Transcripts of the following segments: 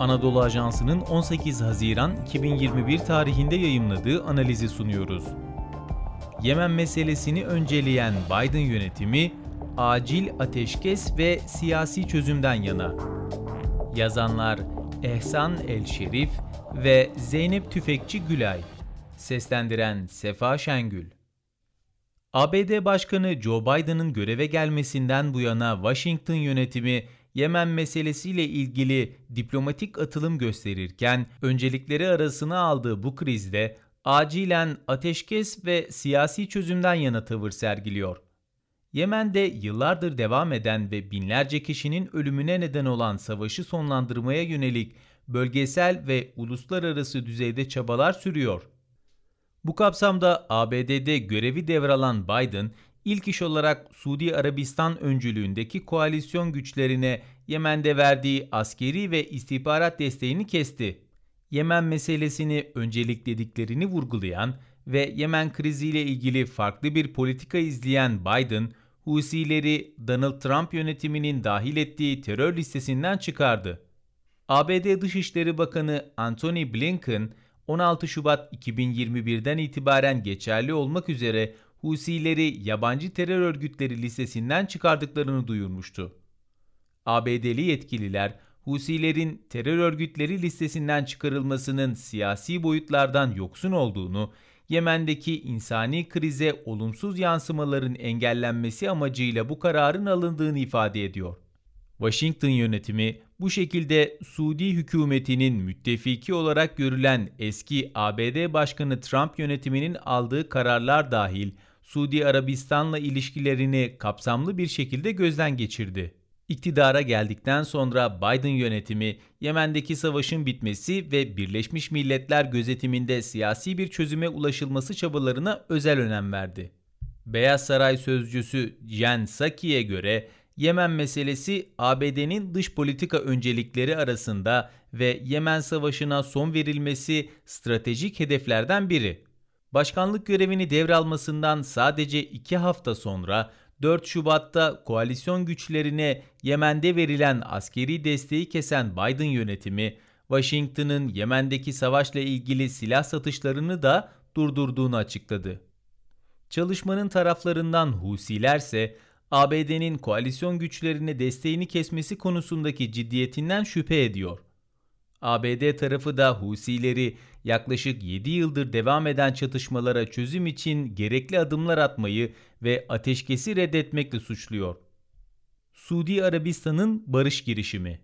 Anadolu Ajansı'nın 18 Haziran 2021 tarihinde yayımladığı analizi sunuyoruz. Yemen meselesini önceleyen Biden yönetimi acil ateşkes ve siyasi çözümden yana. Yazanlar Ehsan El Şerif ve Zeynep Tüfekçi Gülay. Seslendiren Sefa Şengül. ABD Başkanı Joe Biden'ın göreve gelmesinden bu yana Washington yönetimi Yemen meselesiyle ilgili diplomatik atılım gösterirken öncelikleri arasına aldığı bu krizde acilen ateşkes ve siyasi çözümden yana tavır sergiliyor. Yemen'de yıllardır devam eden ve binlerce kişinin ölümüne neden olan savaşı sonlandırmaya yönelik bölgesel ve uluslararası düzeyde çabalar sürüyor. Bu kapsamda ABD'de görevi devralan Biden, ilk iş olarak Suudi Arabistan öncülüğündeki koalisyon güçlerine Yemen'de verdiği askeri ve istihbarat desteğini kesti. Yemen meselesini önceliklediklerini vurgulayan ve Yemen kriziyle ilgili farklı bir politika izleyen Biden, Husileri Donald Trump yönetiminin dahil ettiği terör listesinden çıkardı. ABD Dışişleri Bakanı Antony Blinken, 16 Şubat 2021'den itibaren geçerli olmak üzere Husileri yabancı terör örgütleri listesinden çıkardıklarını duyurmuştu. ABD'li yetkililer Husilerin terör örgütleri listesinden çıkarılmasının siyasi boyutlardan yoksun olduğunu, Yemen'deki insani krize olumsuz yansımaların engellenmesi amacıyla bu kararın alındığını ifade ediyor. Washington yönetimi bu şekilde Suudi hükümetinin müttefiki olarak görülen eski ABD Başkanı Trump yönetiminin aldığı kararlar dahil Suudi Arabistan'la ilişkilerini kapsamlı bir şekilde gözden geçirdi. İktidara geldikten sonra Biden yönetimi Yemen'deki savaşın bitmesi ve Birleşmiş Milletler gözetiminde siyasi bir çözüme ulaşılması çabalarına özel önem verdi. Beyaz Saray sözcüsü Jen Psaki'ye göre Yemen meselesi ABD'nin dış politika öncelikleri arasında ve Yemen Savaşı'na son verilmesi stratejik hedeflerden biri. Başkanlık görevini devralmasından sadece iki hafta sonra 4 Şubat'ta koalisyon güçlerine Yemen'de verilen askeri desteği kesen Biden yönetimi, Washington'ın Yemen'deki savaşla ilgili silah satışlarını da durdurduğunu açıkladı. Çalışmanın taraflarından Husilerse ABD'nin koalisyon güçlerine desteğini kesmesi konusundaki ciddiyetinden şüphe ediyor. ABD tarafı da Husileri yaklaşık 7 yıldır devam eden çatışmalara çözüm için gerekli adımlar atmayı ve ateşkesi reddetmekle suçluyor. Suudi Arabistan'ın barış girişimi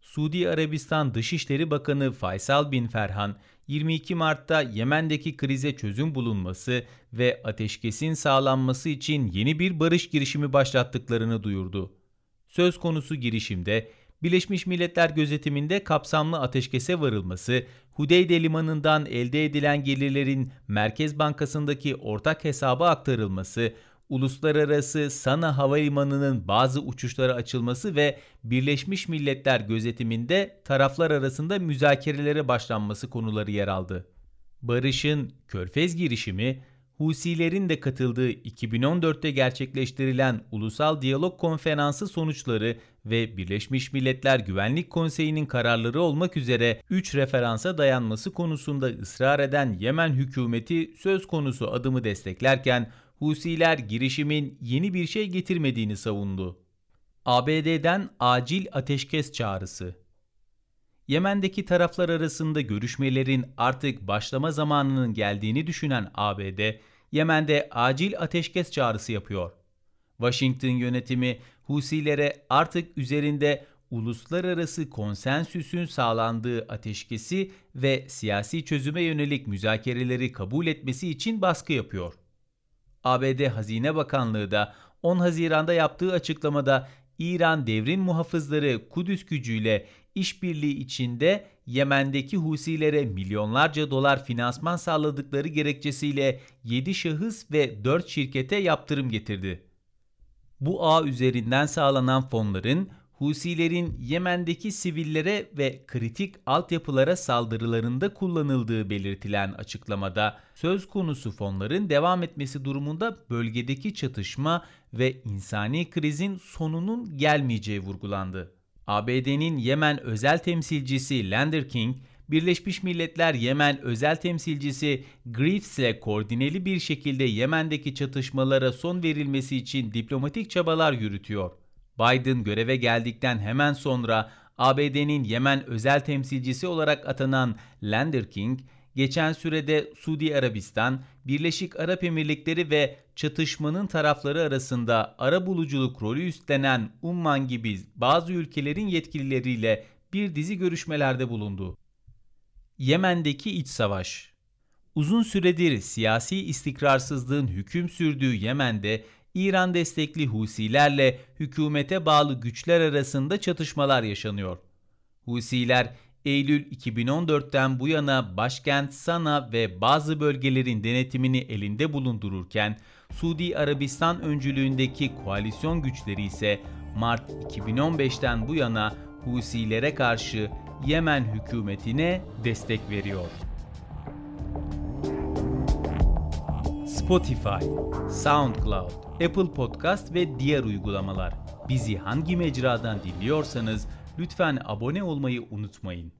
Suudi Arabistan Dışişleri Bakanı Faysal bin Ferhan, 22 Mart'ta Yemen'deki krize çözüm bulunması ve ateşkesin sağlanması için yeni bir barış girişimi başlattıklarını duyurdu. Söz konusu girişimde Birleşmiş Milletler gözetiminde kapsamlı ateşkese varılması, Hudeyde limanından elde edilen gelirlerin Merkez Bankası'ndaki ortak hesaba aktarılması, uluslararası Sana Havalimanı'nın bazı uçuşlara açılması ve Birleşmiş Milletler gözetiminde taraflar arasında müzakerelere başlanması konuları yer aldı. Barış'ın Körfez girişimi, Husilerin de katıldığı 2014'te gerçekleştirilen Ulusal Diyalog Konferansı sonuçları ve Birleşmiş Milletler Güvenlik Konseyi'nin kararları olmak üzere 3 referansa dayanması konusunda ısrar eden Yemen hükümeti söz konusu adımı desteklerken Husiler girişimin yeni bir şey getirmediğini savundu. ABD'den acil ateşkes çağrısı Yemen'deki taraflar arasında görüşmelerin artık başlama zamanının geldiğini düşünen ABD, Yemen'de acil ateşkes çağrısı yapıyor. Washington yönetimi Husilere artık üzerinde uluslararası konsensüsün sağlandığı ateşkesi ve siyasi çözüme yönelik müzakereleri kabul etmesi için baskı yapıyor. ABD Hazine Bakanlığı da 10 Haziran'da yaptığı açıklamada İran devrim muhafızları Kudüs gücüyle işbirliği içinde Yemen'deki Husilere milyonlarca dolar finansman sağladıkları gerekçesiyle 7 şahıs ve 4 şirkete yaptırım getirdi. Bu ağ üzerinden sağlanan fonların Husilerin Yemen'deki sivillere ve kritik altyapılara saldırılarında kullanıldığı belirtilen açıklamada söz konusu fonların devam etmesi durumunda bölgedeki çatışma ve insani krizin sonunun gelmeyeceği vurgulandı. ABD'nin Yemen özel temsilcisi Lander King, Birleşmiş Milletler Yemen özel temsilcisi Griffiths ile koordineli bir şekilde Yemen'deki çatışmalara son verilmesi için diplomatik çabalar yürütüyor. Biden göreve geldikten hemen sonra ABD'nin Yemen özel temsilcisi olarak atanan Lander King, geçen sürede Suudi Arabistan, Birleşik Arap Emirlikleri ve çatışmanın tarafları arasında ara buluculuk rolü üstlenen Umman gibi bazı ülkelerin yetkilileriyle bir dizi görüşmelerde bulundu. Yemen'deki iç savaş Uzun süredir siyasi istikrarsızlığın hüküm sürdüğü Yemen'de İran destekli Husilerle hükümete bağlı güçler arasında çatışmalar yaşanıyor. Husiler Eylül 2014'ten bu yana başkent Sana ve bazı bölgelerin denetimini elinde bulundururken Suudi Arabistan öncülüğündeki koalisyon güçleri ise Mart 2015'ten bu yana Husilere karşı Yemen hükümetine destek veriyor. Spotify, SoundCloud, Apple Podcast ve diğer uygulamalar. Bizi hangi mecradan dinliyorsanız lütfen abone olmayı unutmayın.